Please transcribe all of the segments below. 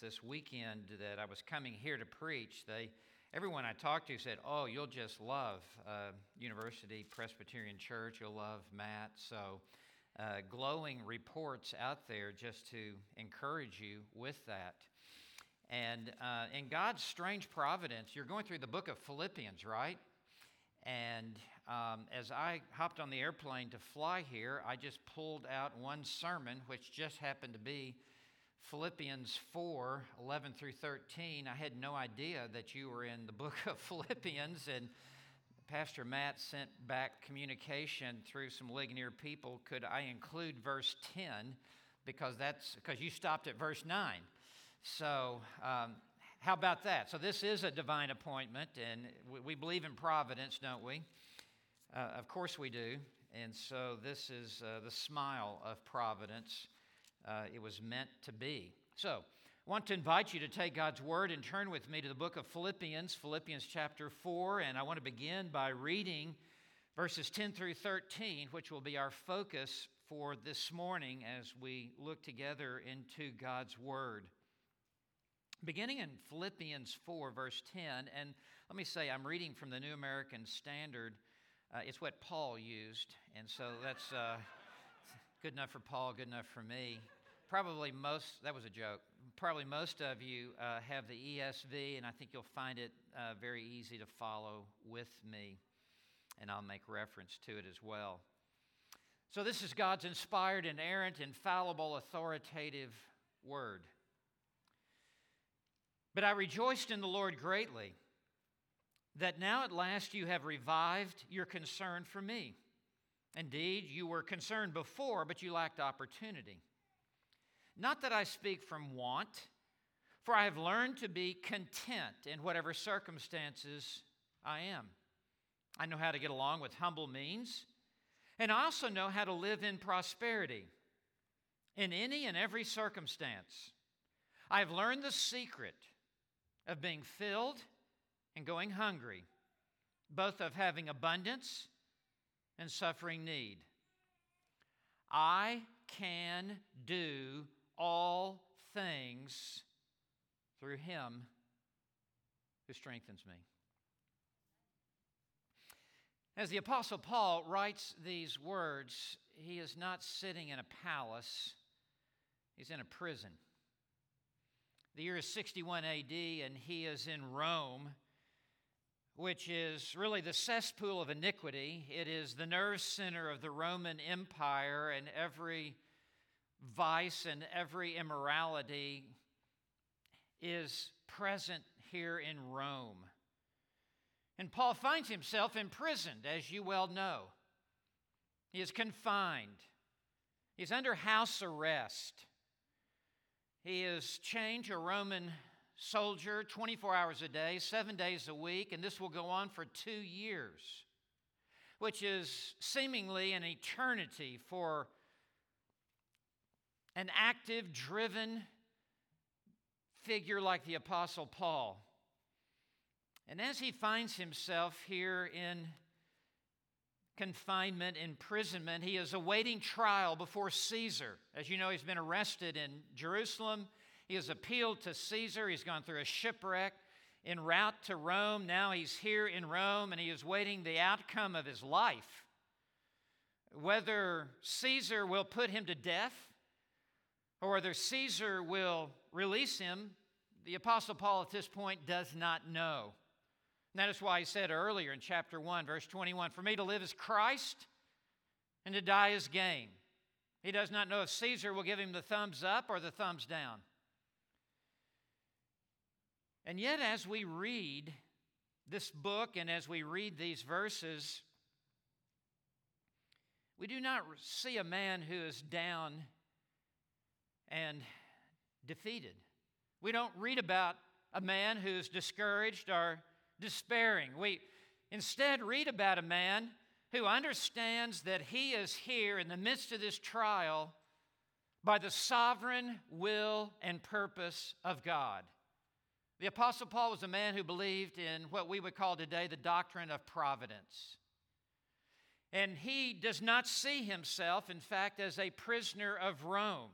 this weekend that I was coming here to preach, they everyone I talked to said, "Oh, you'll just love uh, University Presbyterian Church. You'll love Matt." So, uh, glowing reports out there just to encourage you with that. And uh, in God's strange providence, you're going through the book of Philippians, right? And um, as I hopped on the airplane to fly here, I just pulled out one sermon, which just happened to be Philippians 4 11 through 13. I had no idea that you were in the book of Philippians, and Pastor Matt sent back communication through some Ligonier people. Could I include verse 10? Because that's because you stopped at verse 9. So, um, how about that? So, this is a divine appointment, and we, we believe in providence, don't we? Uh, of course, we do. And so, this is uh, the smile of providence uh, it was meant to be. So, I want to invite you to take God's word and turn with me to the book of Philippians, Philippians chapter 4. And I want to begin by reading verses 10 through 13, which will be our focus for this morning as we look together into God's word. Beginning in Philippians 4, verse 10, and let me say, I'm reading from the New American Standard. Uh, it's what Paul used, and so that's. Uh, Good enough for Paul, good enough for me. Probably most, that was a joke. Probably most of you uh, have the ESV, and I think you'll find it uh, very easy to follow with me. And I'll make reference to it as well. So, this is God's inspired, inerrant, infallible, authoritative word. But I rejoiced in the Lord greatly that now at last you have revived your concern for me. Indeed, you were concerned before, but you lacked opportunity. Not that I speak from want, for I have learned to be content in whatever circumstances I am. I know how to get along with humble means, and I also know how to live in prosperity in any and every circumstance. I have learned the secret of being filled and going hungry, both of having abundance and suffering need. I can do all things through him who strengthens me. As the Apostle Paul writes these words, he is not sitting in a palace, he's in a prison. The year is 61 AD, and he is in Rome which is really the cesspool of iniquity. It is the nerve center of the Roman Empire, and every vice and every immorality is present here in Rome. And Paul finds himself imprisoned, as you well know. He is confined, he's under house arrest. He is chained to a Roman soldier 24 hours a day, seven days a week, and this will go on for two years, which is seemingly an eternity for an active, driven figure like the Apostle Paul. And as he finds himself here in confinement, imprisonment, he is awaiting trial before Caesar. As you know, he's been arrested in Jerusalem he has appealed to Caesar. He's gone through a shipwreck en route to Rome. Now he's here in Rome and he is waiting the outcome of his life. Whether Caesar will put him to death or whether Caesar will release him, the Apostle Paul at this point does not know. And that is why he said earlier in chapter 1, verse 21 For me to live is Christ, and to die is gain. He does not know if Caesar will give him the thumbs up or the thumbs down. And yet, as we read this book and as we read these verses, we do not see a man who is down and defeated. We don't read about a man who's discouraged or despairing. We instead read about a man who understands that he is here in the midst of this trial by the sovereign will and purpose of God. The Apostle Paul was a man who believed in what we would call today the doctrine of providence. And he does not see himself, in fact, as a prisoner of Rome,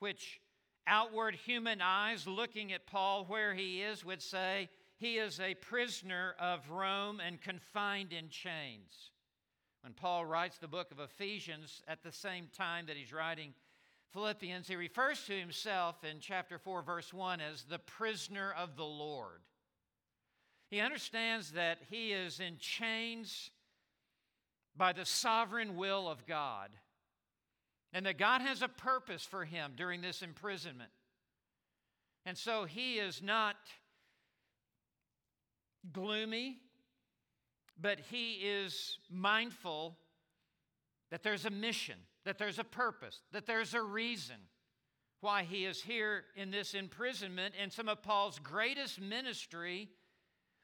which outward human eyes looking at Paul where he is would say he is a prisoner of Rome and confined in chains. When Paul writes the book of Ephesians at the same time that he's writing Philippians, he refers to himself in chapter 4, verse 1 as the prisoner of the Lord. He understands that he is in chains by the sovereign will of God, and that God has a purpose for him during this imprisonment. And so he is not gloomy, but he is mindful that there's a mission that there's a purpose, that there's a reason why he is here in this imprisonment, and some of Paul's greatest ministry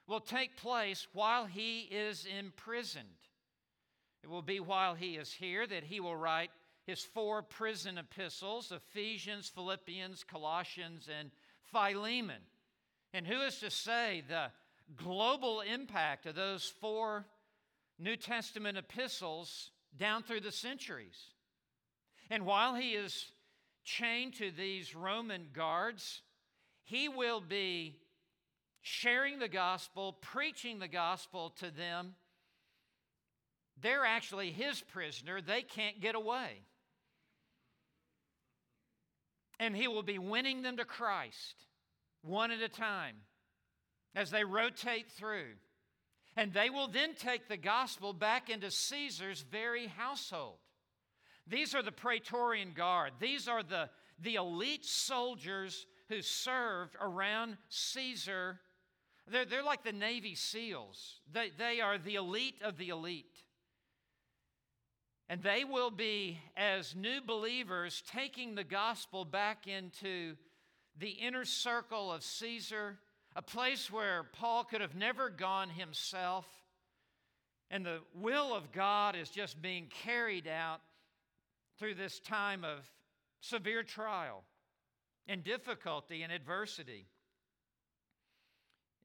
will take place while he is imprisoned. It will be while he is here that he will write his four prison epistles Ephesians, Philippians, Colossians, and Philemon. And who is to say the global impact of those four New Testament epistles down through the centuries? And while he is chained to these Roman guards, he will be sharing the gospel, preaching the gospel to them. They're actually his prisoner, they can't get away. And he will be winning them to Christ one at a time as they rotate through. And they will then take the gospel back into Caesar's very household. These are the Praetorian Guard. These are the, the elite soldiers who served around Caesar. They're, they're like the Navy SEALs, they, they are the elite of the elite. And they will be, as new believers, taking the gospel back into the inner circle of Caesar, a place where Paul could have never gone himself. And the will of God is just being carried out through this time of severe trial and difficulty and adversity.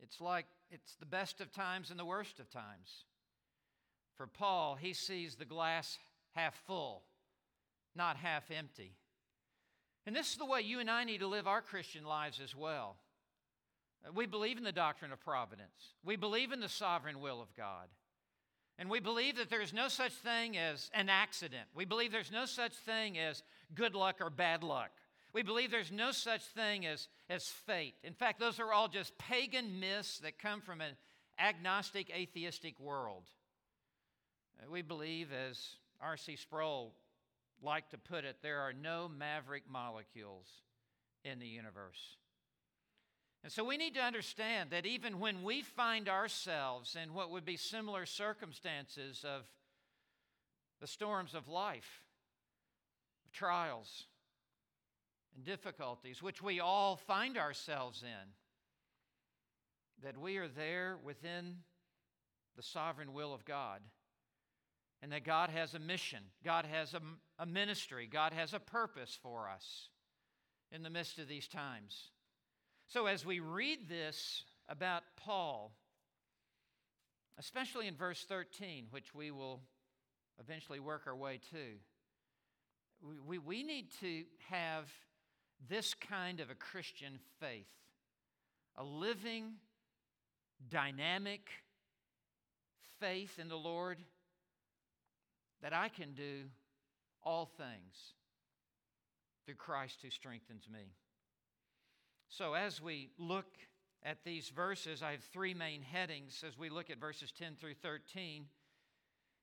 It's like it's the best of times and the worst of times. For Paul, he sees the glass half full, not half empty. And this is the way you and I need to live our Christian lives as well. We believe in the doctrine of providence. We believe in the sovereign will of God. And we believe that there is no such thing as an accident. We believe there's no such thing as good luck or bad luck. We believe there's no such thing as, as fate. In fact, those are all just pagan myths that come from an agnostic, atheistic world. Uh, we believe, as R.C. Sproul liked to put it, there are no maverick molecules in the universe. And so we need to understand that even when we find ourselves in what would be similar circumstances of the storms of life, of trials, and difficulties, which we all find ourselves in, that we are there within the sovereign will of God. And that God has a mission, God has a, a ministry, God has a purpose for us in the midst of these times. So, as we read this about Paul, especially in verse 13, which we will eventually work our way to, we, we need to have this kind of a Christian faith a living, dynamic faith in the Lord that I can do all things through Christ who strengthens me. So, as we look at these verses, I have three main headings as we look at verses 10 through 13.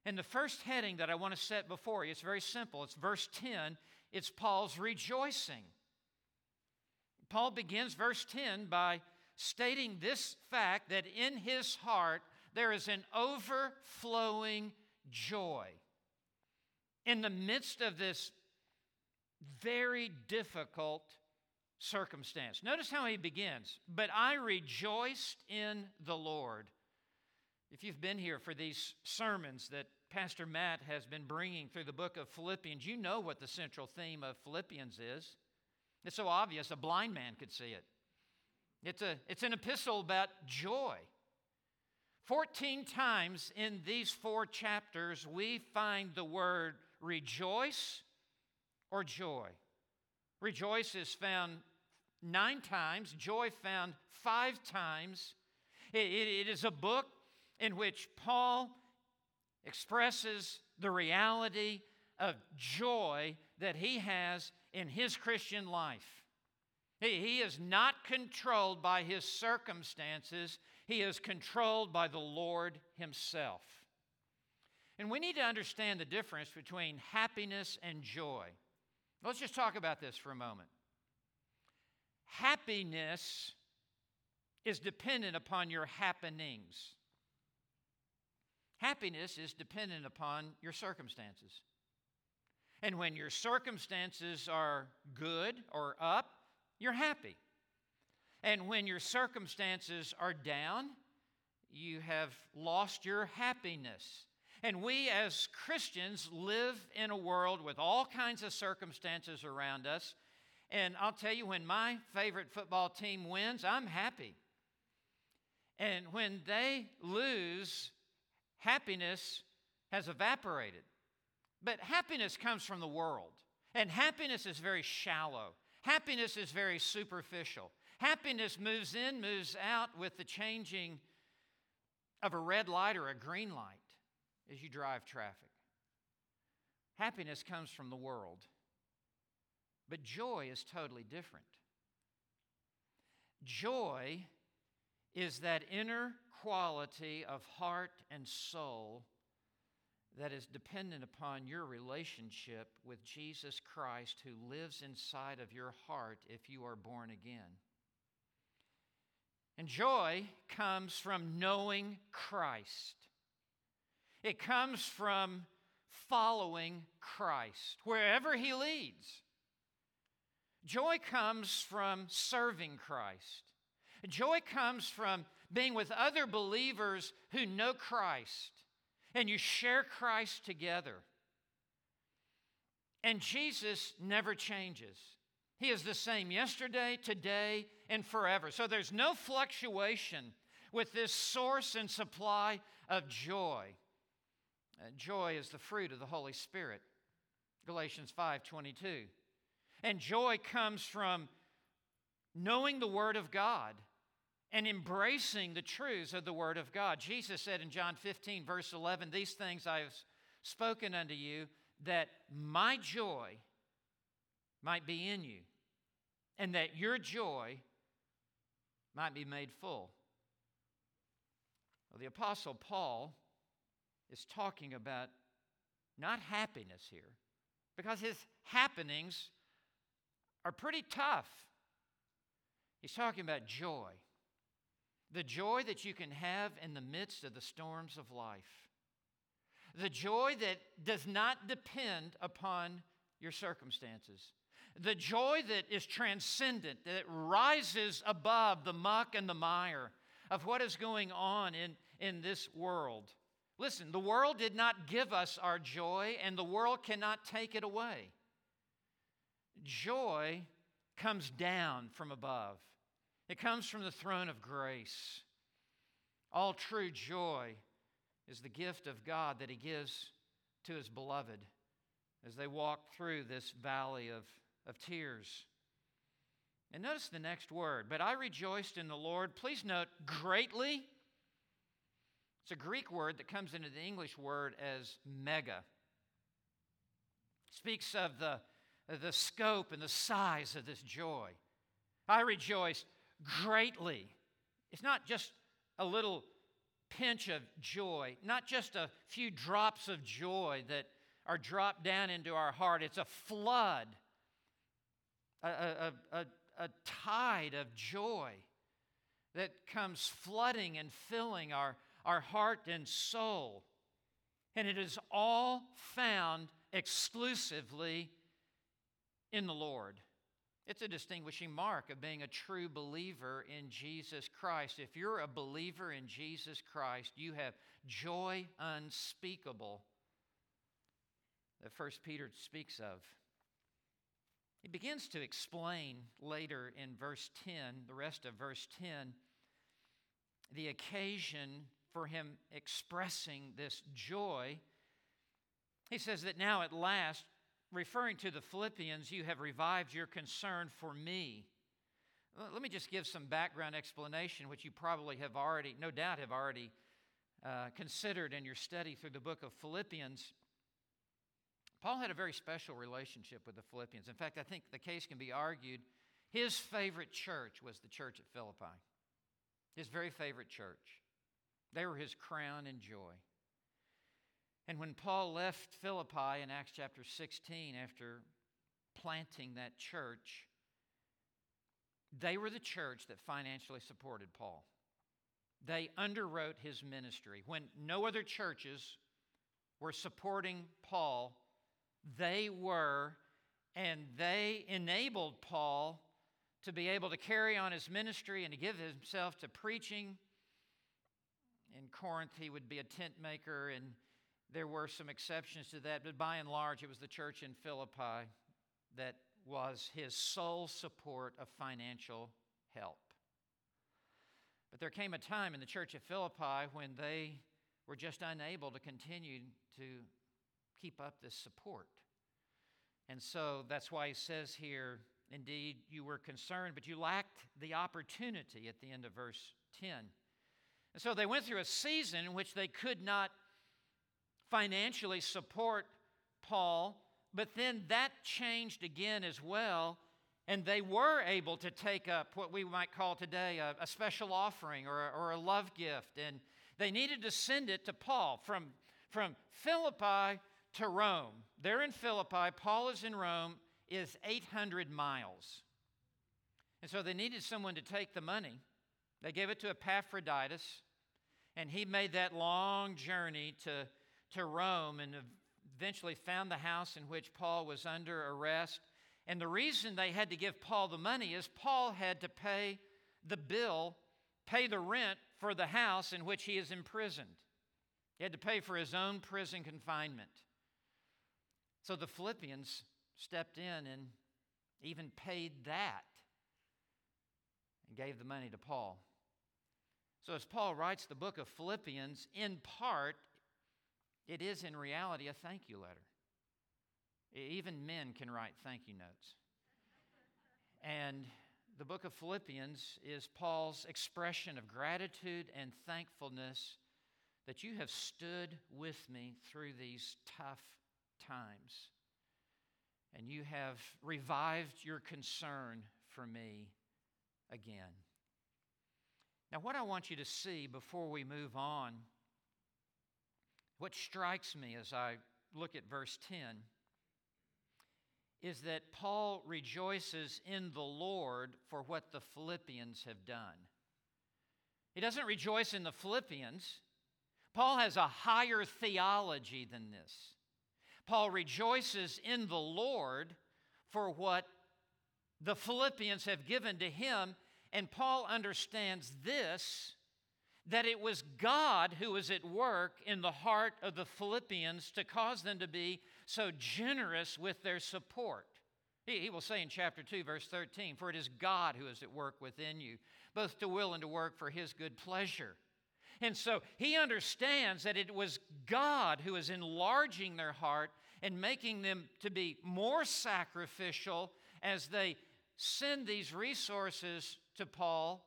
And the first heading that I want to set before you, it's very simple. It's verse 10. It's Paul's rejoicing. Paul begins verse 10 by stating this fact that in his heart there is an overflowing joy. In the midst of this very difficult circumstance. Notice how he begins. But I rejoiced in the Lord. If you've been here for these sermons that Pastor Matt has been bringing through the book of Philippians, you know what the central theme of Philippians is. It's so obvious, a blind man could see it. It's, a, it's an epistle about joy. 14 times in these four chapters, we find the word rejoice or joy. Rejoice is found nine times, joy found five times. it, it, it is a book in which Paul expresses the reality of joy that he has in his Christian life. He, he is not controlled by his circumstances, he is controlled by the Lord himself. And we need to understand the difference between happiness and joy. Let's just talk about this for a moment. Happiness is dependent upon your happenings. Happiness is dependent upon your circumstances. And when your circumstances are good or up, you're happy. And when your circumstances are down, you have lost your happiness. And we as Christians live in a world with all kinds of circumstances around us. And I'll tell you, when my favorite football team wins, I'm happy. And when they lose, happiness has evaporated. But happiness comes from the world, and happiness is very shallow. Happiness is very superficial. Happiness moves in, moves out with the changing of a red light or a green light as you drive traffic. Happiness comes from the world, but joy is totally different. Joy is that inner quality of heart and soul that is dependent upon your relationship with Jesus Christ, who lives inside of your heart if you are born again. And joy comes from knowing Christ. It comes from following Christ wherever He leads. Joy comes from serving Christ. Joy comes from being with other believers who know Christ and you share Christ together. And Jesus never changes. He is the same yesterday, today, and forever. So there's no fluctuation with this source and supply of joy. Uh, joy is the fruit of the Holy Spirit. Galatians 5:22. And joy comes from knowing the word of God and embracing the truths of the Word of God. Jesus said in John 15, verse 11, These things I have spoken unto you, that my joy might be in you, and that your joy might be made full. Well, the Apostle Paul is talking about not happiness here, because his happenings are pretty tough. He's talking about joy. The joy that you can have in the midst of the storms of life. The joy that does not depend upon your circumstances. The joy that is transcendent, that rises above the muck and the mire of what is going on in, in this world. Listen, the world did not give us our joy, and the world cannot take it away. Joy comes down from above. It comes from the throne of grace. All true joy is the gift of God that He gives to His beloved as they walk through this valley of, of tears. And notice the next word, but I rejoiced in the Lord. Please note, greatly. It's a Greek word that comes into the English word as mega. It speaks of the, the scope and the size of this joy. I rejoice greatly. It's not just a little pinch of joy, not just a few drops of joy that are dropped down into our heart. It's a flood, a, a, a, a tide of joy that comes flooding and filling our, our heart and soul. And it is all found exclusively in the Lord. It's a distinguishing mark of being a true believer in Jesus Christ. If you're a believer in Jesus Christ, you have joy unspeakable that First Peter speaks of. He begins to explain later in verse 10, the rest of verse 10, the occasion for him expressing this joy. He says that now at last referring to the Philippians, you have revived your concern for me. Let me just give some background explanation, which you probably have already, no doubt, have already uh, considered in your study through the book of Philippians. Paul had a very special relationship with the Philippians. In fact, I think the case can be argued his favorite church was the church at Philippi, his very favorite church. They were his crown and joy. And when Paul left Philippi in Acts chapter 16 after planting that church, they were the church that financially supported Paul. They underwrote his ministry. When no other churches were supporting Paul, they were, and they enabled Paul to be able to carry on his ministry and to give himself to preaching. In Corinth, he would be a tent maker, and there were some exceptions to that, but by and large, it was the church in Philippi that was his sole support of financial help. But there came a time in the church of Philippi when they were just unable to continue to keep up this support. And so that's why he says here, indeed, you were concerned, but you lacked the opportunity at the end of verse 10. And so they went through a season in which they could not financially support Paul, but then that changed again as well. And they were able to take up what we might call today a, a special offering or a, or a love gift. And they needed to send it to Paul from, from Philippi to Rome. They're in Philippi, Paul is in Rome, is 800 miles. And so they needed someone to take the money. They gave it to Epaphroditus, and he made that long journey to, to Rome and eventually found the house in which Paul was under arrest. And the reason they had to give Paul the money is Paul had to pay the bill, pay the rent for the house in which he is imprisoned. He had to pay for his own prison confinement. So the Philippians stepped in and even paid that and gave the money to Paul. So, as Paul writes the book of Philippians, in part, it is in reality a thank you letter. Even men can write thank you notes. And the book of Philippians is Paul's expression of gratitude and thankfulness that you have stood with me through these tough times. And you have revived your concern for me again. Now, what I want you to see before we move on, what strikes me as I look at verse 10 is that Paul rejoices in the Lord for what the Philippians have done. He doesn't rejoice in the Philippians. Paul has a higher theology than this. Paul rejoices in the Lord for what the Philippians have given to him. And Paul understands this that it was God who was at work in the heart of the Philippians to cause them to be so generous with their support. He, he, will say in chapter 2, verse 13, For it is God who is at work within you, both to will and to work for his good pleasure. And so he understands that it was God who is enlarging their heart and making them to be more sacrificial as they send these resources to Paul.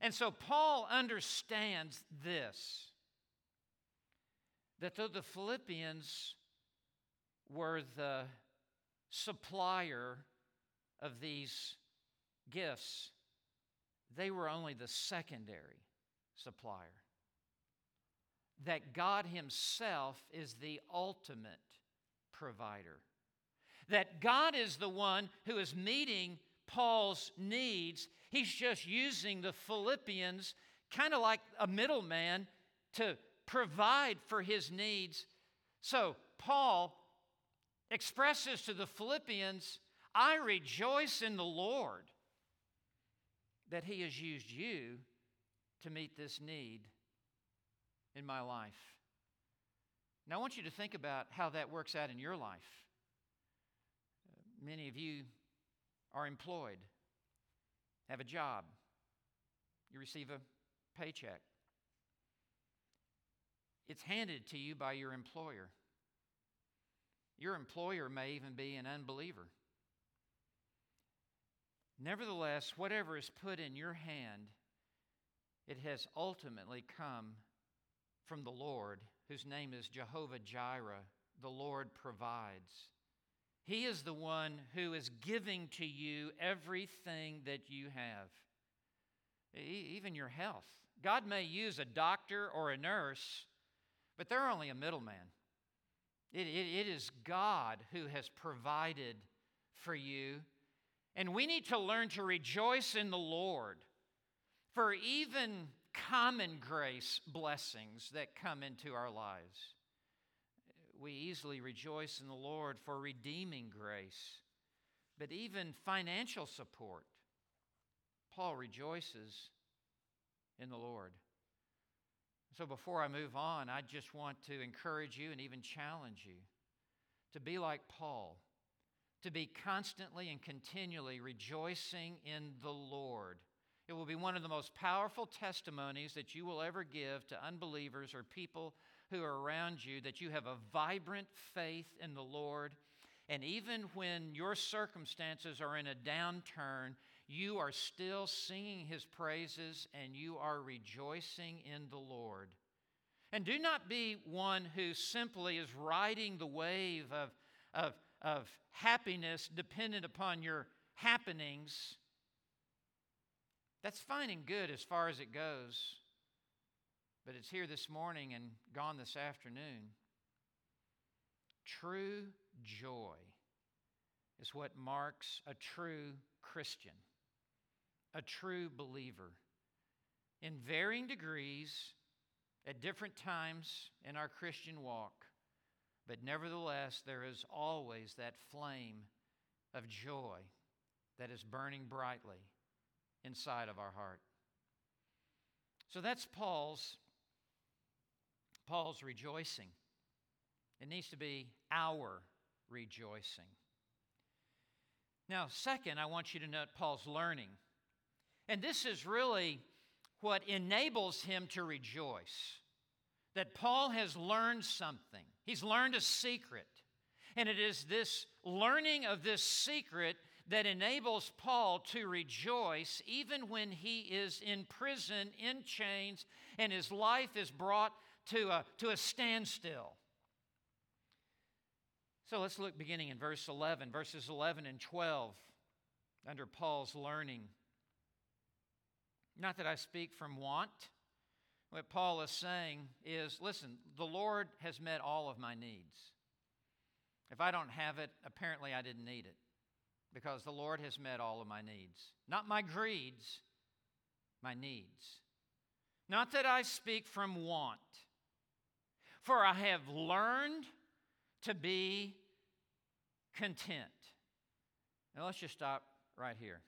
And so Paul understands this that though the Philippians were the supplier of these gifts, they were only the secondary supplier that God Himself is the ultimate provider. That God is the one who is meeting Paul's needs. He's just using the Philippians kind of like a middleman to provide for his needs. So, Paul expresses to the Philippians, I rejoice in the Lord that he has used you to meet this need in my life. Now, I want you to think about how that works out in your life. Many of you are employed, have a job, you receive a paycheck. It's handed to you by your employer. Your employer may even be an unbeliever. Nevertheless, whatever is put in your hand, it has ultimately come from the Lord, whose name is Jehovah Jireh. The Lord provides. He is the one who is giving to you everything that you have, even your health. God may use a doctor or a nurse, but they're only a middleman. It, it, it is God who has provided for you. And we need to learn to rejoice in the Lord for even common grace blessings that come into our lives. We easily rejoice in the Lord for redeeming grace, but even financial support. Paul rejoices in the Lord. So before I move on, I just want to encourage you and even challenge you to be like Paul, to be constantly and continually rejoicing in the Lord. It will be one of the most powerful testimonies that you will ever give to unbelievers or people who are around you that you have a vibrant faith in the Lord. And even when your circumstances are in a downturn, you are still singing his praises and you are rejoicing in the Lord. And do not be one who simply is riding the wave of, of, of happiness dependent upon your happenings. That's fine and good as far as it goes, but it's here this morning and gone this afternoon. True joy is what marks a true Christian a true believer in varying degrees at different times in our Christian walk, but nevertheless, there is always that flame of joy that is burning brightly inside of our heart. So that's Paul's Paul's rejoicing. It needs to be our rejoicing. Now, second, I want you to note Paul's learning. And this is really what enables him to rejoice that Paul has learned something, he's learned a secret. And it is this learning of this secret that enables Paul to rejoice even when he is in prison, in chains, and his life is brought to a, to a standstill. So let's look beginning in verse 11, verses 11 and 12, under Paul's learning. Not that I speak from want. What Paul is saying is listen, the Lord has met all of my needs. If I don't have it, apparently I didn't need it because the Lord has met all of my needs. Not my greeds, my needs. Not that I speak from want, for I have learned to be content. Now let's just stop right here.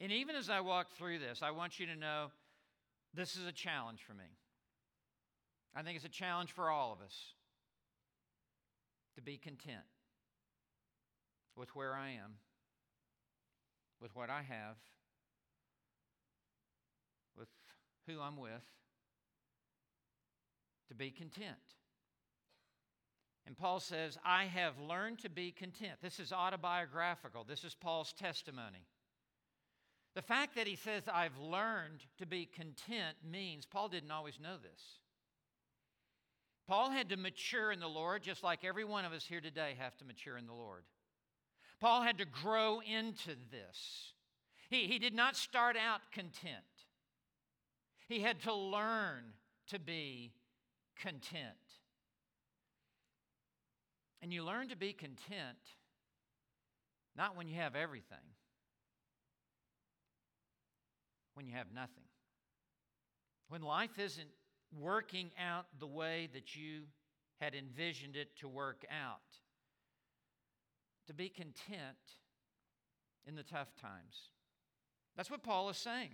And even as I walk through this, I want you to know this is a challenge for me. I think it's a challenge for all of us to be content with where I am, with what I have, with who I'm with, to be content. And Paul says, I have learned to be content. This is autobiographical, this is Paul's testimony. The fact that he says, I've learned to be content means Paul didn't always know this. Paul had to mature in the Lord, just like every one of us here today have to mature in the Lord. Paul had to grow into this. He, he did not start out content, he had to learn to be content. And you learn to be content not when you have everything when you have nothing. When life isn't working out the way that you had envisioned it to work out. To be content in the tough times. That's what Paul is saying.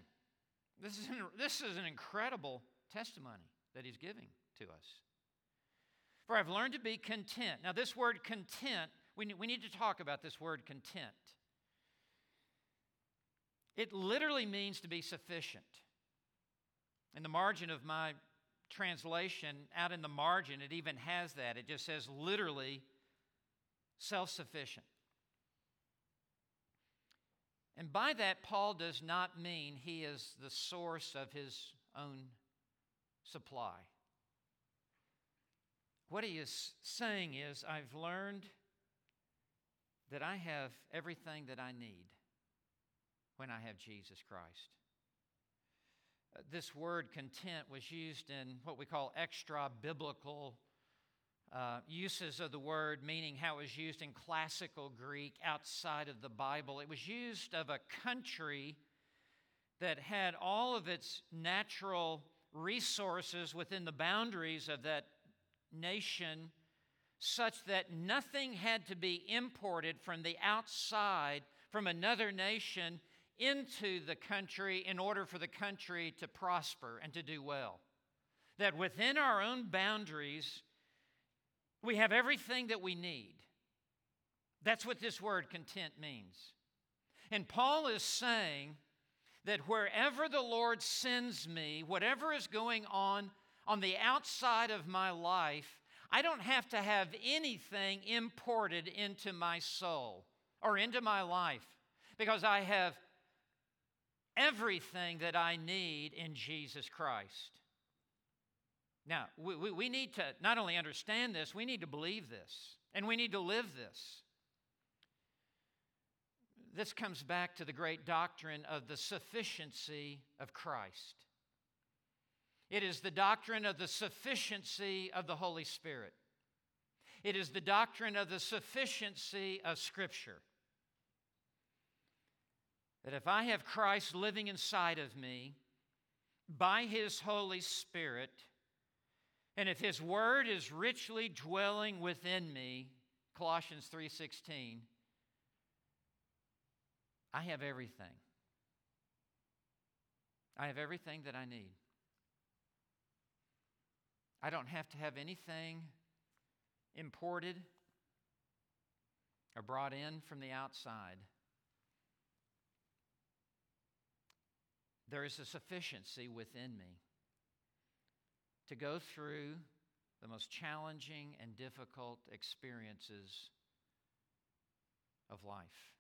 This is, an, this is an incredible testimony that he's giving to us. For I've learned to be content. Now, this word content, we need, we need to talk about this word content. It literally means to be sufficient. In the margin of my translation, out in the margin, it even has that. It just says literally self sufficient. And by that, Paul does not mean he is the source of his own supply. What he is saying is, I've learned that I have everything that I need when I have Jesus Christ. Uh, this word content was used in what we call extra biblical uh, uses of the word, meaning how it was used in classical Greek outside of the Bible. It was used of a country that had all of its natural resources within the boundaries of that nation, such that nothing had to be imported from the outside, from another nation, into the country in order for the country to prosper and to do well. That within our own boundaries, we have everything that we need. That's what this word content means. And Paul is saying that wherever the Lord sends me, whatever is going on on the outside of my life, I don't have to have anything imported into my soul or into my life because I have everything that I need in Jesus Christ. Now, we, we, we, need to not only understand this, we need to believe this, and we need to live this. This comes back to the great doctrine of the sufficiency of Christ. It is the doctrine of the sufficiency of the Holy Spirit. It is the doctrine of the sufficiency of Scripture. That if I have Christ living inside of me by His Holy Spirit, and if his word is richly dwelling within me, Colossians 3:16, I have everything. I have everything that I need. I don't have to have anything imported or brought in from the outside. There is a sufficiency within me to go through the most challenging and difficult experiences of life.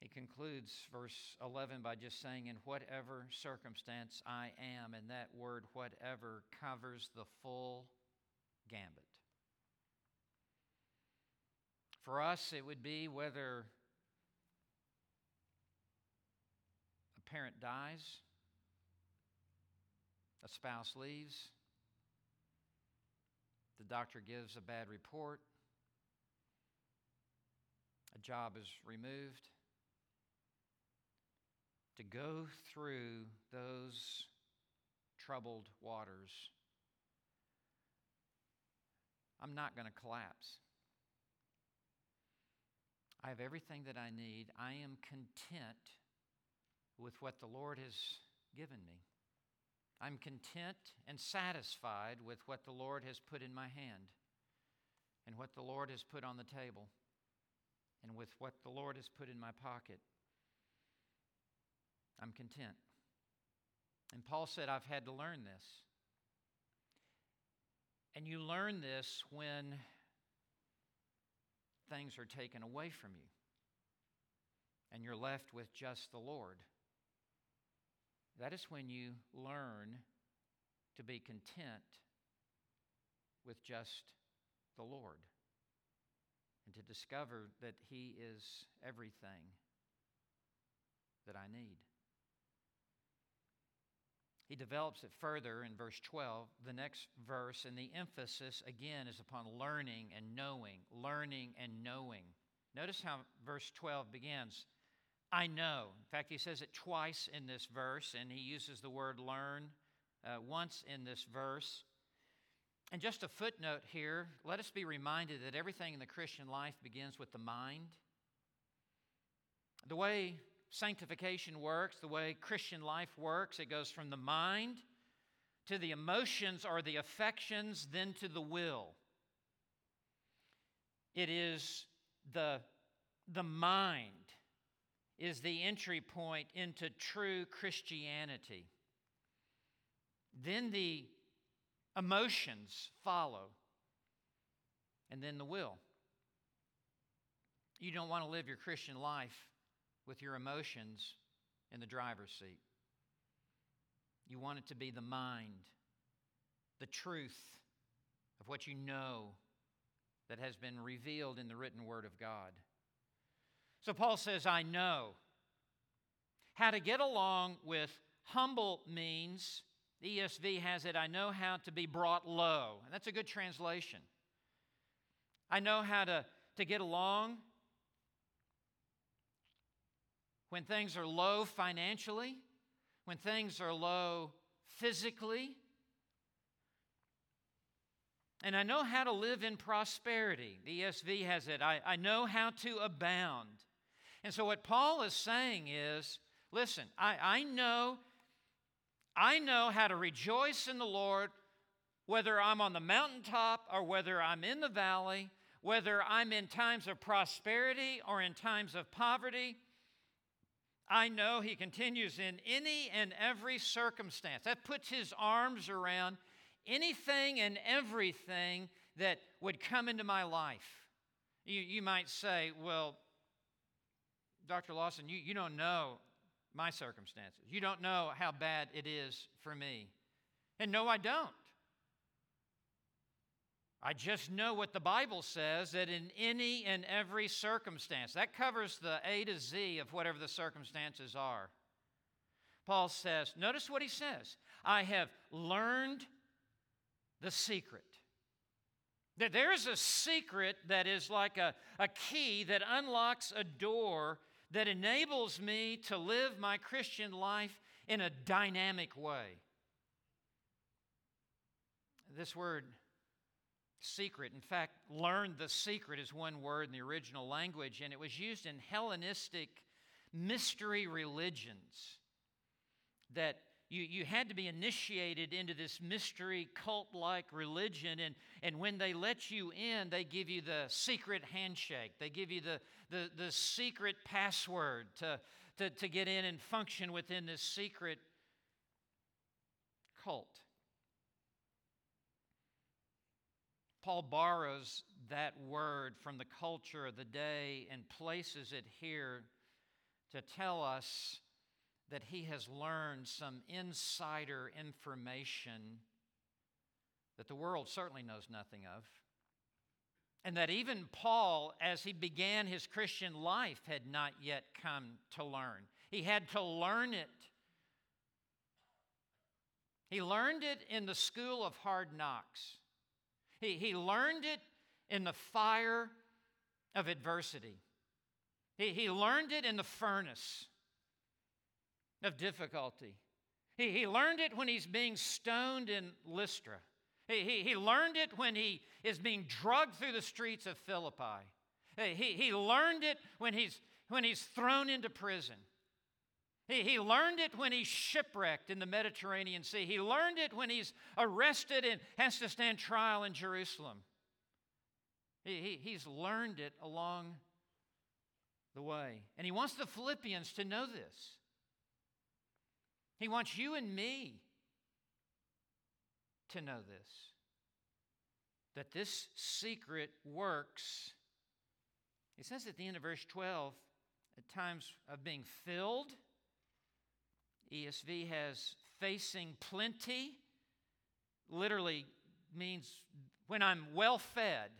He concludes verse 11 by just saying, In whatever circumstance I am, and that word whatever covers the full gambit. For us, it would be whether a parent dies, a spouse leaves, the doctor gives a bad report, a job is removed. To go through those troubled waters, I'm not going to collapse. I have everything that I need. I am content with what the Lord has given me. I'm content and satisfied with what the Lord has put in my hand and what the Lord has put on the table and with what the Lord has put in my pocket. I'm content. And Paul said, I've had to learn this. And you learn this when things are taken away from you and you're left with just the Lord. That is when you learn to be content with just the Lord and to discover that He is everything that I need. He develops it further in verse 12, the next verse, and the emphasis again is upon learning and knowing, learning and knowing. Notice how verse 12 begins I know. In fact, he says it twice in this verse, and he uses the word learn uh, once in this verse. And just a footnote here let us be reminded that everything in the Christian life begins with the mind. The way sanctification works, the way Christian life works, it goes from the mind to the emotions or the affections, then to the will. It is the, the mind is the entry point into true Christianity. Then the emotions follow. and then the will. You don't want to live your Christian life with your emotions in the driver's seat. You want it to be the mind, the truth of what you know that has been revealed in the written Word of God. So Paul says, I know how to get along with humble means. The ESV has it, I know how to be brought low. And that's a good translation. I know how to, to get along when things are low financially, when things are low physically. And I know how to live in prosperity. The ESV has it. I, I know how to abound. And so, what Paul is saying is listen, I, I, know, I know how to rejoice in the Lord, whether I'm on the mountaintop or whether I'm in the valley, whether I'm in times of prosperity or in times of poverty. I know he continues in any and every circumstance. That puts his arms around anything and everything that would come into my life. You, you might say, well, Dr. Lawson, you, you don't know my circumstances. You don't know how bad it is for me. And no, I don't. I just know what the Bible says that in any and every circumstance, that covers the A to Z of whatever the circumstances are. Paul says, notice what he says I have learned the secret. That there is a secret that is like a, a key that unlocks a door that enables me to live my Christian life in a dynamic way. This word secret. In fact, learn the secret is one word in the original language, and it was used in Hellenistic mystery religions that you, you had to be initiated into this mystery cult like religion. And, and when they let you in, they give you the secret handshake, they give you the, the, the secret password to, to, to get in and function within this secret cult. Paul borrows that word from the culture of the day and places it here to tell us that he has learned some insider information that the world certainly knows nothing of. And that even Paul, as he began his Christian life, had not yet come to learn. He had to learn it. He learned it in the school of hard knocks. He, he learned it in the fire of adversity. He, he learned it in the furnace of difficulty. He, he learned it when he's being stoned in Lystra. He, he, he learned it when he is being drugged through the streets of Philippi. He, he learned it when he's, when he's thrown into prison. He, he learned it when he's shipwrecked in the Mediterranean Sea. He learned it when he's arrested and has to stand trial in Jerusalem. He, he, he's learned it along the way. And he wants the Philippians to know this. He wants you and me to know this that this secret works. He says at the end of verse 12, at times of being filled ESV has facing plenty, literally means when I'm well fed,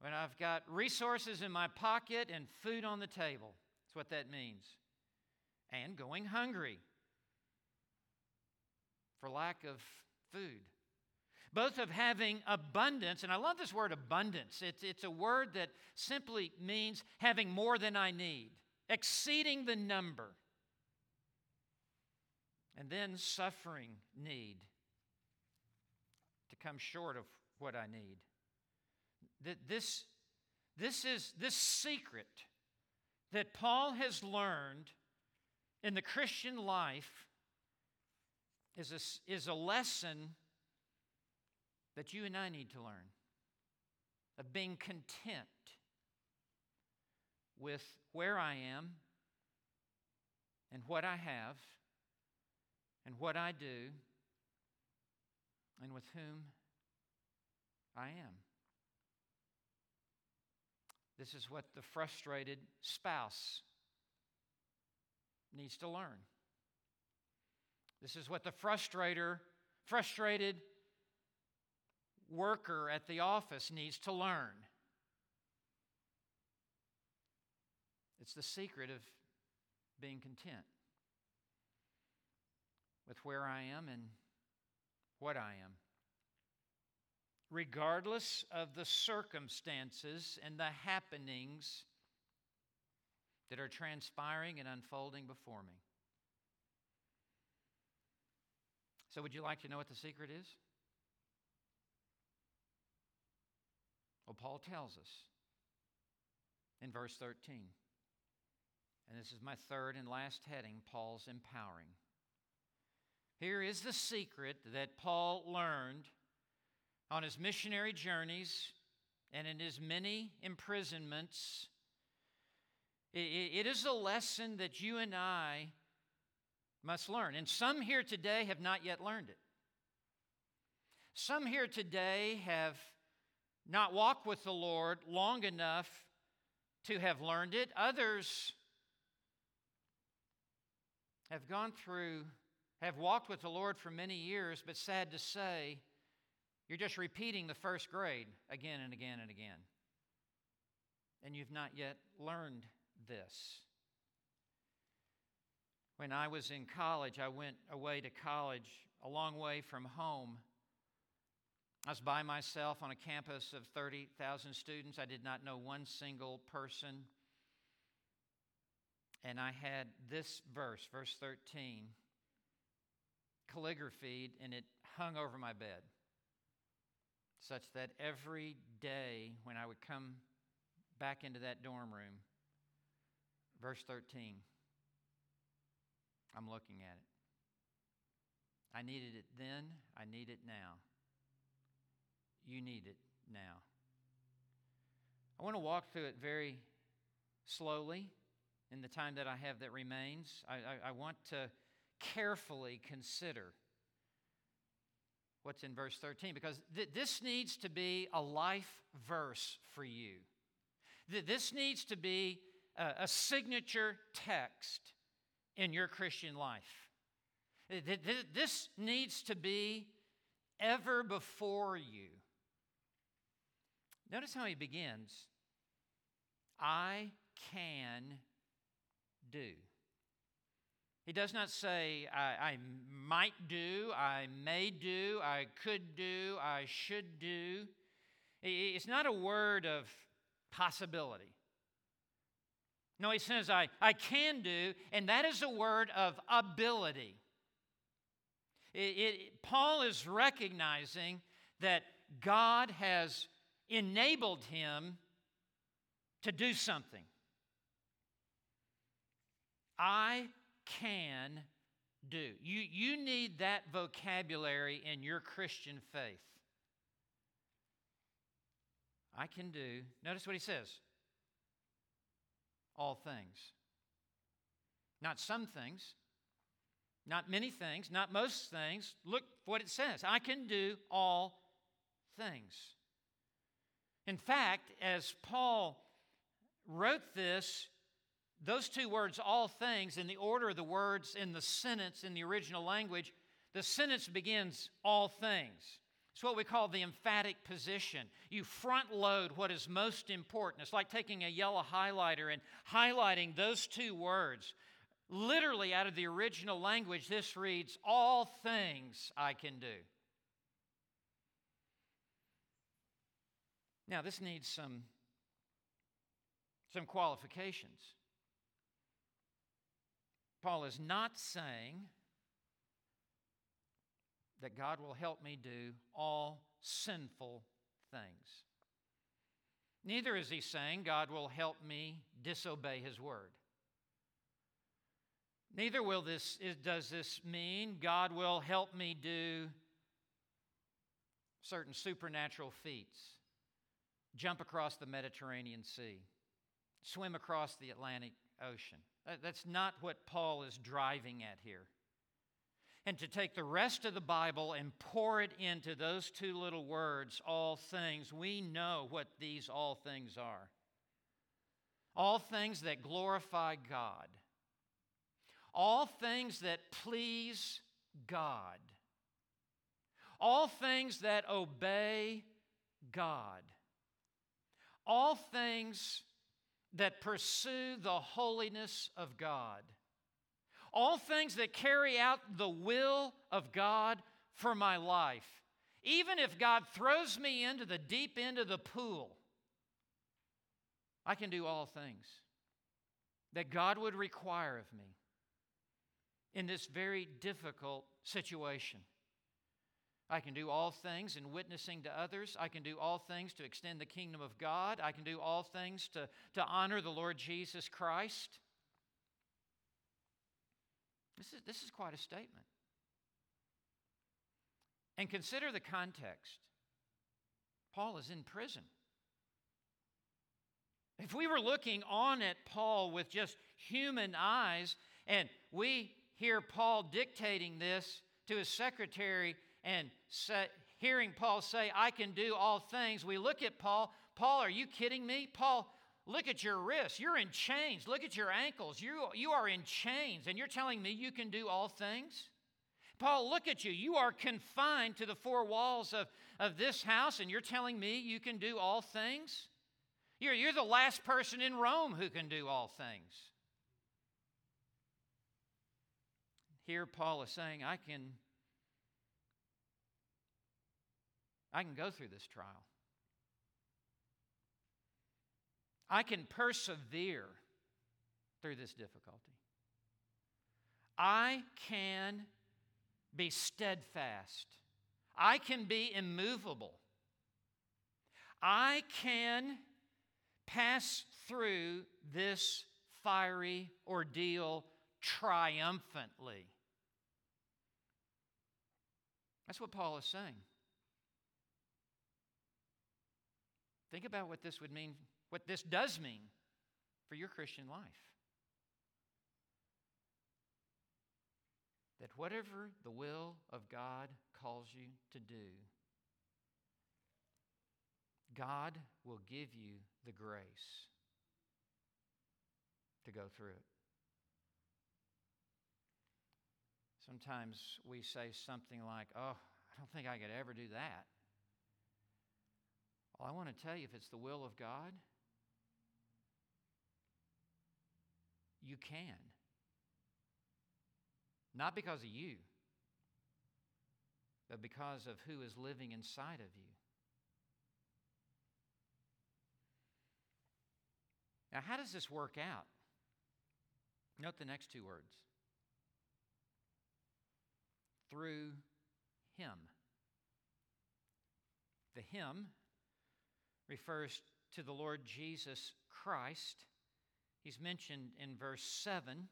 when I've got resources in my pocket and food on the table. That's what that means. And going hungry for lack of food. Both of having abundance, and I love this word abundance. It's, it's a word that simply means having more than I need, exceeding the number and then suffering need to come short of what I need. This, this is this secret that Paul has learned in the Christian life is a, is a lesson that you and I need to learn of being content with where I am and what I have and what I do and with whom I am. This is what the frustrated spouse needs to learn. This is what the frustrator, frustrated worker at the office needs to learn. It's the secret of being content with where I am and what I am. Regardless of the circumstances and the happenings that are transpiring and unfolding before me. So, would you like to know what the secret is? Well, Paul tells us in verse 13. And this is my third and last heading Paul's empowering. Here is the secret that Paul learned on his missionary journeys and in his many imprisonments. It is a lesson that you and I must learn. And some here today have not yet learned it. Some here today have not walked with the Lord long enough to have learned it. Others have gone through, have walked with the Lord for many years, but sad to say, you're just repeating the first grade again and again and again. And you've not yet learned this. When I was in college, I went away to college a long way from home. I was by myself on a campus of 30,000 students. I did not know one single person. And I had this verse, verse 13, calligraphied, and it hung over my bed such that every day when I would come back into that dorm room, verse 13, I'm looking at it. I needed it then, I need it now. You need it now. I want to walk through it very slowly in the time that I have that remains. I, I, I want to carefully consider what's in verse 13 because th- this needs to be a life verse for you. Th- this needs to be a, a signature text in your Christian life. Th- th- this needs to be ever before you. Notice how he begins I can do. He does not say, I, I, might do, I may do, I could do, I should do. It's not a word of possibility. No, he says, I, I can do, and that is a word of ability. It, it, Paul is recognizing that God has enabled him to do something. I can do. You, you need that vocabulary in your Christian faith. I can do. Notice what he says all things. Not some things, not many things, not most things. Look what it says I can do all things. In fact, as Paul wrote this, those two words, all things, in the order of the words in the sentence in the original language, the sentence begins, all things. It's what we call the emphatic position. You front load what is most important. It's like taking a yellow highlighter and highlighting those two words. Literally, out of the original language, this reads, All things I can do. Now, this needs some, some qualifications. Paul is not saying that God will help me do all sinful things. Neither is he saying God will help me disobey his word. Neither will this, does this mean God will help me do certain supernatural feats, jump across the Mediterranean Sea, swim across the Atlantic Ocean. Uh, that's not what Paul is driving at here. And to take the rest of the Bible and pour it into those two little words, all things, we know what these all things are. all things that glorify God, all things that please God, all things that obey God, all things that pursue the holiness of God, all things that carry out the will of God for my life. Even if God throws me into the deep end of the pool, I can do all things that God would require of me in this very difficult situation. I can do all things in witnessing to others. I can do all things to extend the kingdom of God. I can do all things to, to honor the Lord Jesus Christ. This is, this is quite a statement. And consider the context. Paul is in prison. If we were looking on at Paul with just human eyes, and we hear Paul dictating this to his secretary and say, hearing Paul say, I can do all things, we look at Paul. Paul, are you kidding me? Paul, look at your wrists. You're in chains. Look at your ankles. You, you are in chains, and you're telling me you can do all things? Paul, look at you. You are confined to the four walls of, of this house, and you're telling me you can do all things? You're, you're the last person in Rome who can do all things. Here, Paul is saying, I can, I can go through this trial. I can persevere through this difficulty. I can be steadfast. I can be immovable. I can pass through this fiery ordeal triumphantly. That's what Paul is saying. Think about what this would mean, what this does mean for your Christian life. That whatever the will of God calls you to do, God will give you the grace to go through it. Sometimes we say something like, Oh, I don't think I could ever do that. Well, I want to tell you if it's the will of God, you can. Not because of you, but because of who is living inside of you. Now, how does this work out? Note the next two words through Him. The Him refers to the Lord Jesus Christ. He's mentioned in verse 7.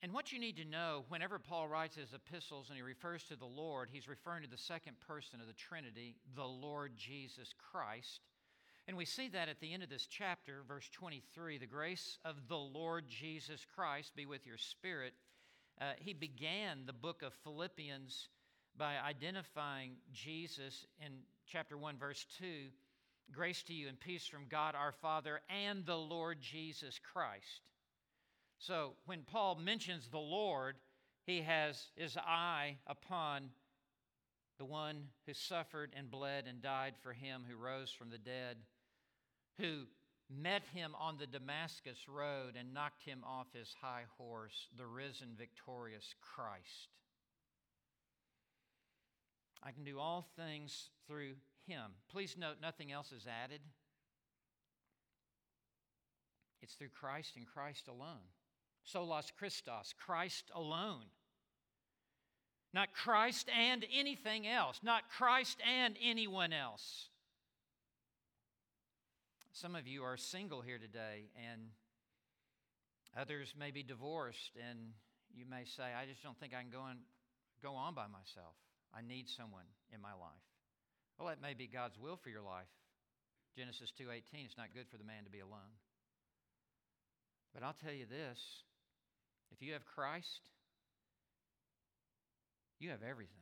And what you need to know whenever Paul writes his epistles and he refers to the Lord, he's referring to the second person of the Trinity, the Lord Jesus Christ. And we see that at the end of this chapter, verse 23 the grace of the Lord Jesus Christ be with your spirit. Uh, he began the book of Philippians by identifying Jesus in chapter 1, verse 2 grace to you and peace from God our Father and the Lord Jesus Christ. So when Paul mentions the Lord, he has his eye upon the one who suffered and bled and died for him, who rose from the dead who met him on the Damascus road and knocked him off his high horse, the risen, victorious Christ. I can do all things through him. Please note, nothing else is added. It's through Christ and Christ alone. Solus Christus, Christ alone. Not Christ and anything else, not Christ and anyone else. Some of you are single here today, and others may be divorced, and you may say, I just don't think I can go on, go on by myself. I need someone in my life. Well, that may be God's will for your life. Genesis 2:18 it's not good for the man to be alone. But I'll tell you this, if you have Christ, you have everything.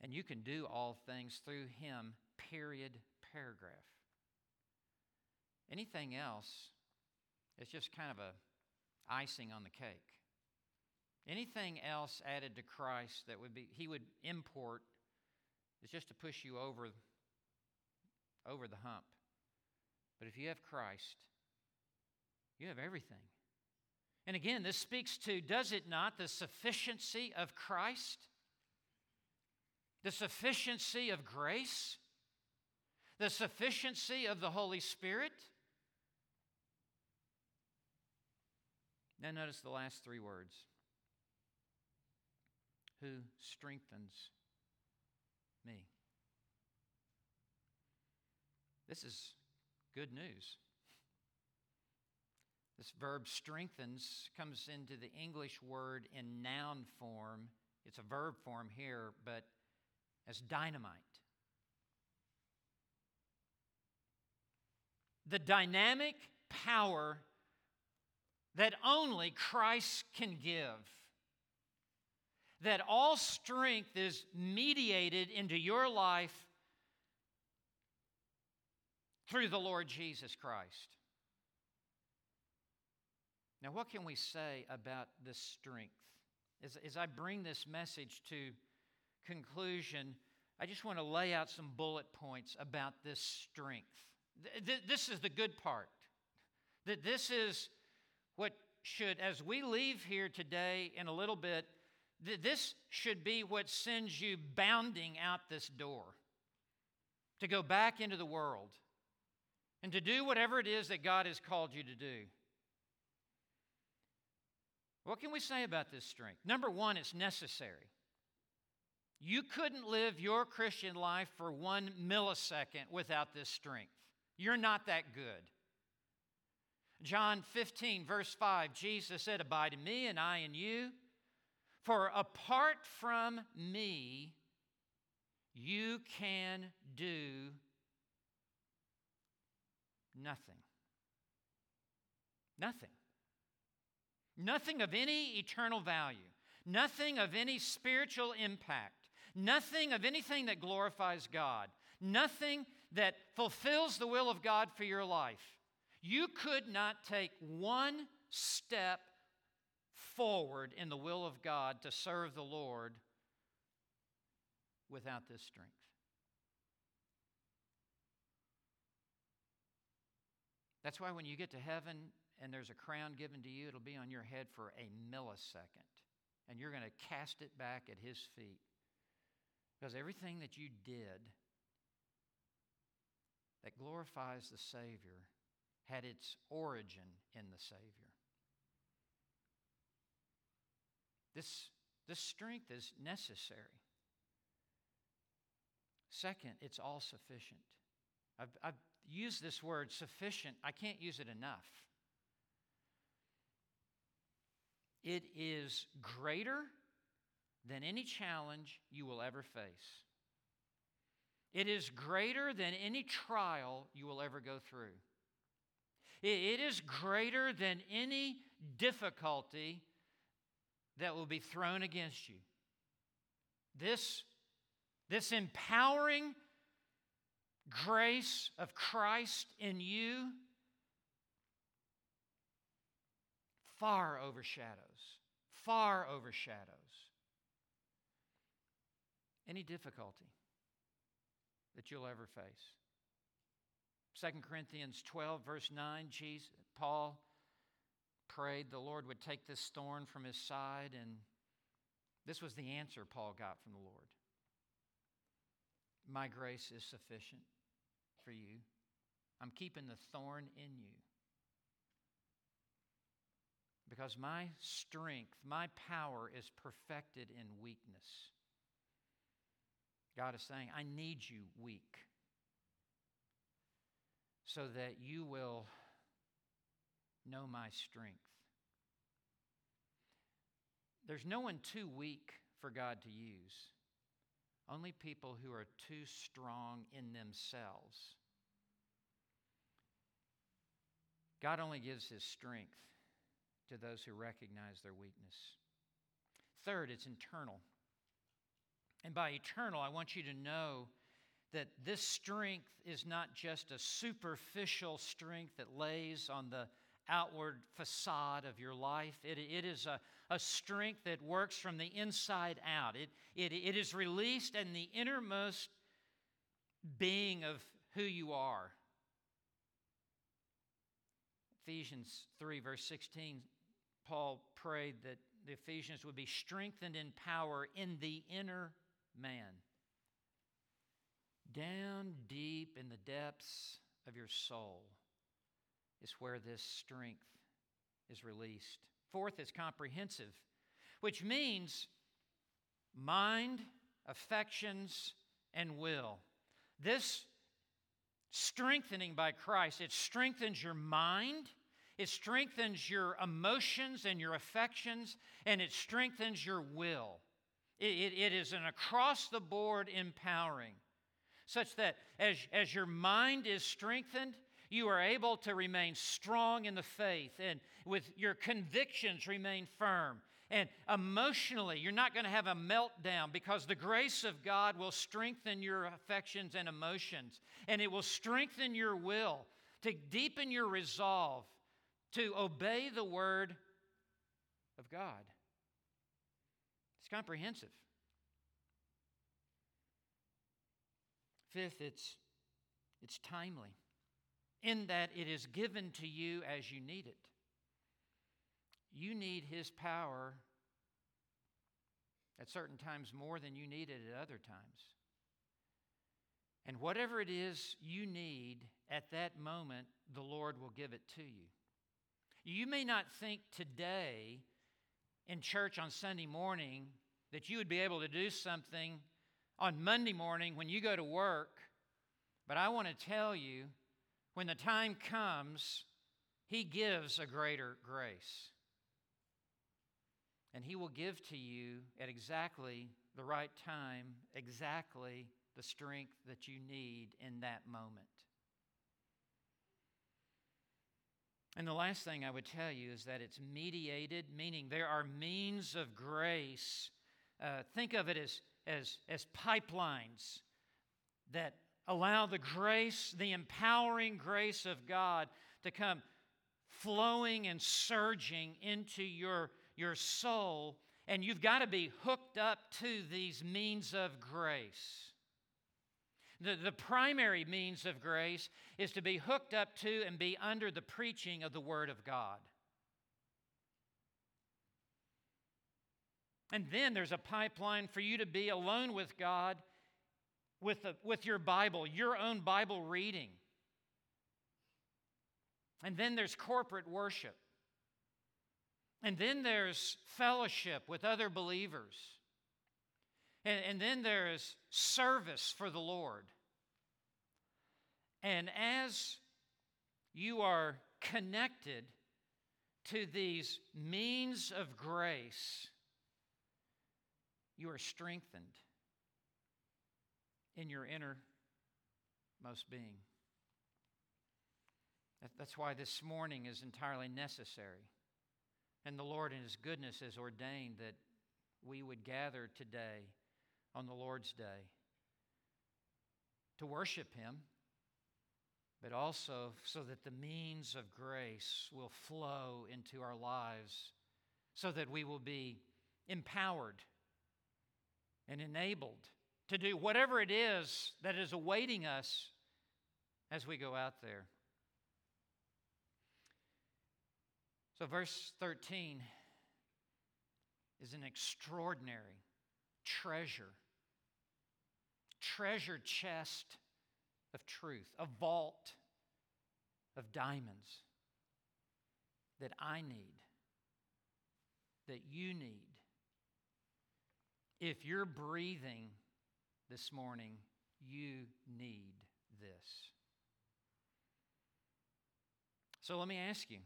And you can do all things through him, period, paragraph. Anything else is just kind of a icing on the cake. Anything else added to Christ that would be he would import is just to push you over over the hump. But if you have Christ, you have everything. And again, this speaks to, does it not, the sufficiency of Christ? The sufficiency of grace? The sufficiency of the Holy Spirit? Now, notice the last three words who strengthens me. This is good news. This verb strengthens comes into the English word in noun form. It's a verb form here, but as dynamite. The dynamic power that only Christ can give. That all strength is mediated into your life through the Lord Jesus Christ. Now, what can we say about this strength? As, as I bring this message to conclusion, I just want to lay out some bullet points about this strength. Th- this is the good part. That this is what should, as we leave here today in a little bit, this should be what sends you bounding out this door to go back into the world and to do whatever it is that God has called you to do. What can we say about this strength? Number one, it's necessary. You couldn't live your Christian life for one millisecond without this strength. You're not that good. John 15, verse 5, Jesus said, Abide in me, and I in you. For apart from me, you can do nothing. Nothing. Nothing of any eternal value, nothing of any spiritual impact, nothing of anything that glorifies God, nothing that fulfills the will of God for your life. You could not take one step forward in the will of God to serve the Lord without this strength. That's why when you get to heaven and there's a crown given to you, it'll be on your head for a millisecond. And you're going to cast it back at his feet. Because everything that you did that glorifies the Savior had its origin in the Savior. This, this strength is necessary. Second, it's all sufficient. I've, I've used this word sufficient, I can't use it enough. It is greater than any challenge you will ever face. It is greater than any trial you will ever go through. It is greater than any difficulty that will be thrown against you. This, this empowering grace of Christ in you far overshadows, far overshadows any difficulty that you'll ever face. 2 Corinthians 12, verse 9, Jesus, Paul prayed the Lord would take this thorn from his side, and this was the answer Paul got from the Lord My grace is sufficient for you. I'm keeping the thorn in you. Because my strength, my power is perfected in weakness. God is saying, I need you weak so that you will know my strength. There's no one too weak for God to use, only people who are too strong in themselves. God only gives his strength to those who recognize their weakness. Third, it's internal. And by eternal, I want you to know that this strength is not just a superficial strength that lays on the outward facade of your life. It, it is a, a strength that works from the inside out. It, it, it is released in the innermost being of who you are. Ephesians 3, verse 16, Paul prayed that the Ephesians would be strengthened in power in the inner man. Down deep in the depths of your soul is where this strength is released. Fourth is comprehensive, which means mind, affections, and will. This strengthening by Christ, it strengthens your mind, it strengthens your emotions and your affections, and it strengthens your will. it, it, it is an across the board empowering, such that as, as your mind is strengthened, you are able to remain strong in the faith and with your convictions remain firm. And emotionally, you're not going to have a meltdown because the grace of God will strengthen your affections and emotions, and it will strengthen your will to deepen your resolve to obey the word of God. It's comprehensive. Fifth, it's, it's timely in that it is given to you as you need it. You need His power at certain times more than you need it at other times. And whatever it is you need at that moment, the Lord will give it to you. You may not think today in church on Sunday morning that you would be able to do something on Monday morning when you go to work, but I want to tell you when the time comes, He gives a greater grace. And He will give to you at exactly the right time, exactly the strength that you need in that moment. And the last thing I would tell you is that it's mediated, meaning there are means of grace. Uh, think of it as, as, as pipelines that allow the grace, the empowering grace of God to come flowing and surging into your, your soul. And you've got to be hooked up to these means of grace. The, the primary means of grace is to be hooked up to and be under the preaching of the Word of God. And then there's a pipeline for you to be alone with God with, with your Bible, your own Bible reading. And then there's corporate worship. And then there's fellowship with other believers. And, and then there's service for the Lord. And as you are connected to these means of grace, you are strengthened in your innermost being. That's why this morning is entirely necessary. And the Lord, in His goodness, has ordained that we would gather today on the Lord's Day to worship Him, but also so that the means of grace will flow into our lives, so that we will be empowered and enabled to do whatever it is that is awaiting us as we go out there. So, verse 13 is an extraordinary treasure, treasure chest of truth, a vault of diamonds that I need, that you need. If you're breathing this morning, you need this. So let me ask you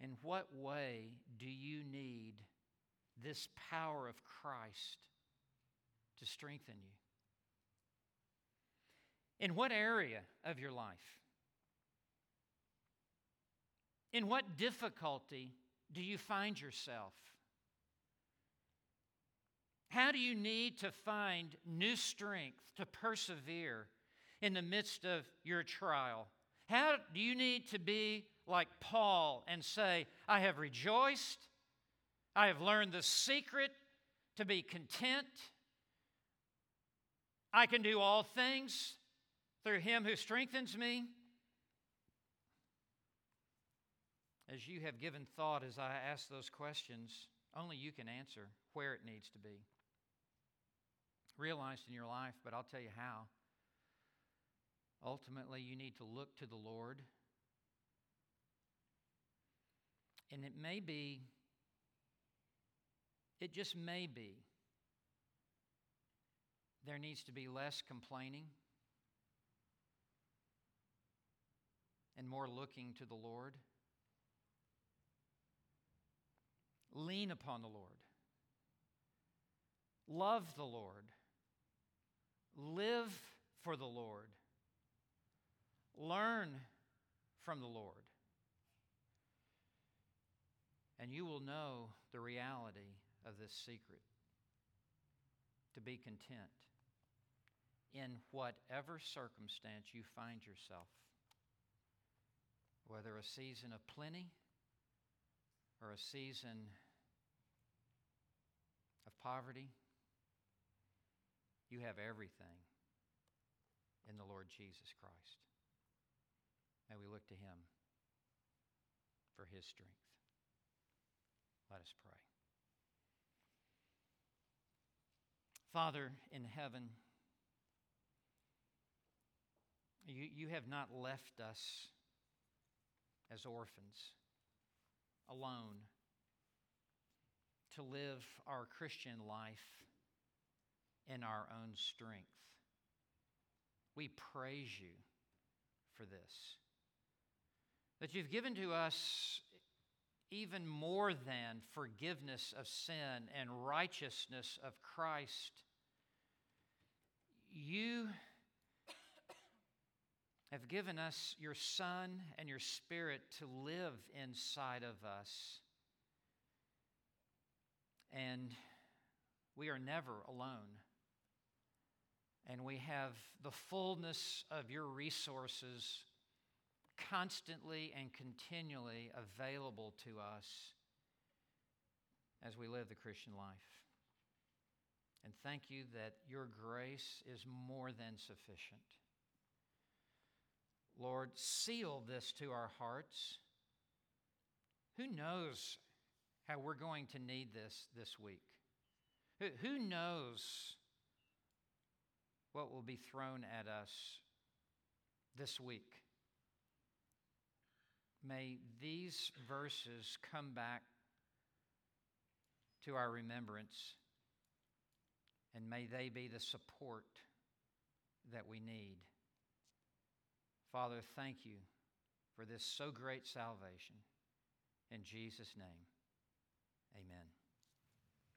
in what way do you need this power of Christ to strengthen you? In what area of your life? In what difficulty do you find yourself? How do you need to find new strength to persevere in the midst of your trial? How do you need to be like Paul and say, I have rejoiced, I have learned the secret to be content, I can do all things through him who strengthens me? As you have given thought as I ask those questions, only you can answer where it needs to be. Realized in your life, but I'll tell you how. Ultimately, you need to look to the Lord. And it may be, it just may be, there needs to be less complaining and more looking to the Lord. Lean upon the Lord. Love the Lord. Live for the Lord. Learn from the Lord. And you will know the reality of this secret to be content in whatever circumstance you find yourself, whether a season of plenty or a season of poverty, you have everything in the Lord Jesus Christ. May we look to him for his strength. Let us pray. Father in heaven, you, you have not left us as orphans alone to live our Christian life in our own strength. We praise you for this. That you've given to us even more than forgiveness of sin and righteousness of Christ. You have given us your Son and your Spirit to live inside of us. And we are never alone. And we have the fullness of your resources constantly and continually available to us as we live the Christian life. And thank you that your grace is more than sufficient. Lord, seal this to our hearts. Who knows how we're going to need this this week? Who knows what will be thrown at us this week? May these verses come back to our remembrance, and may they be the support that we need. Father, thank you for this so great salvation. In Jesus' name, amen.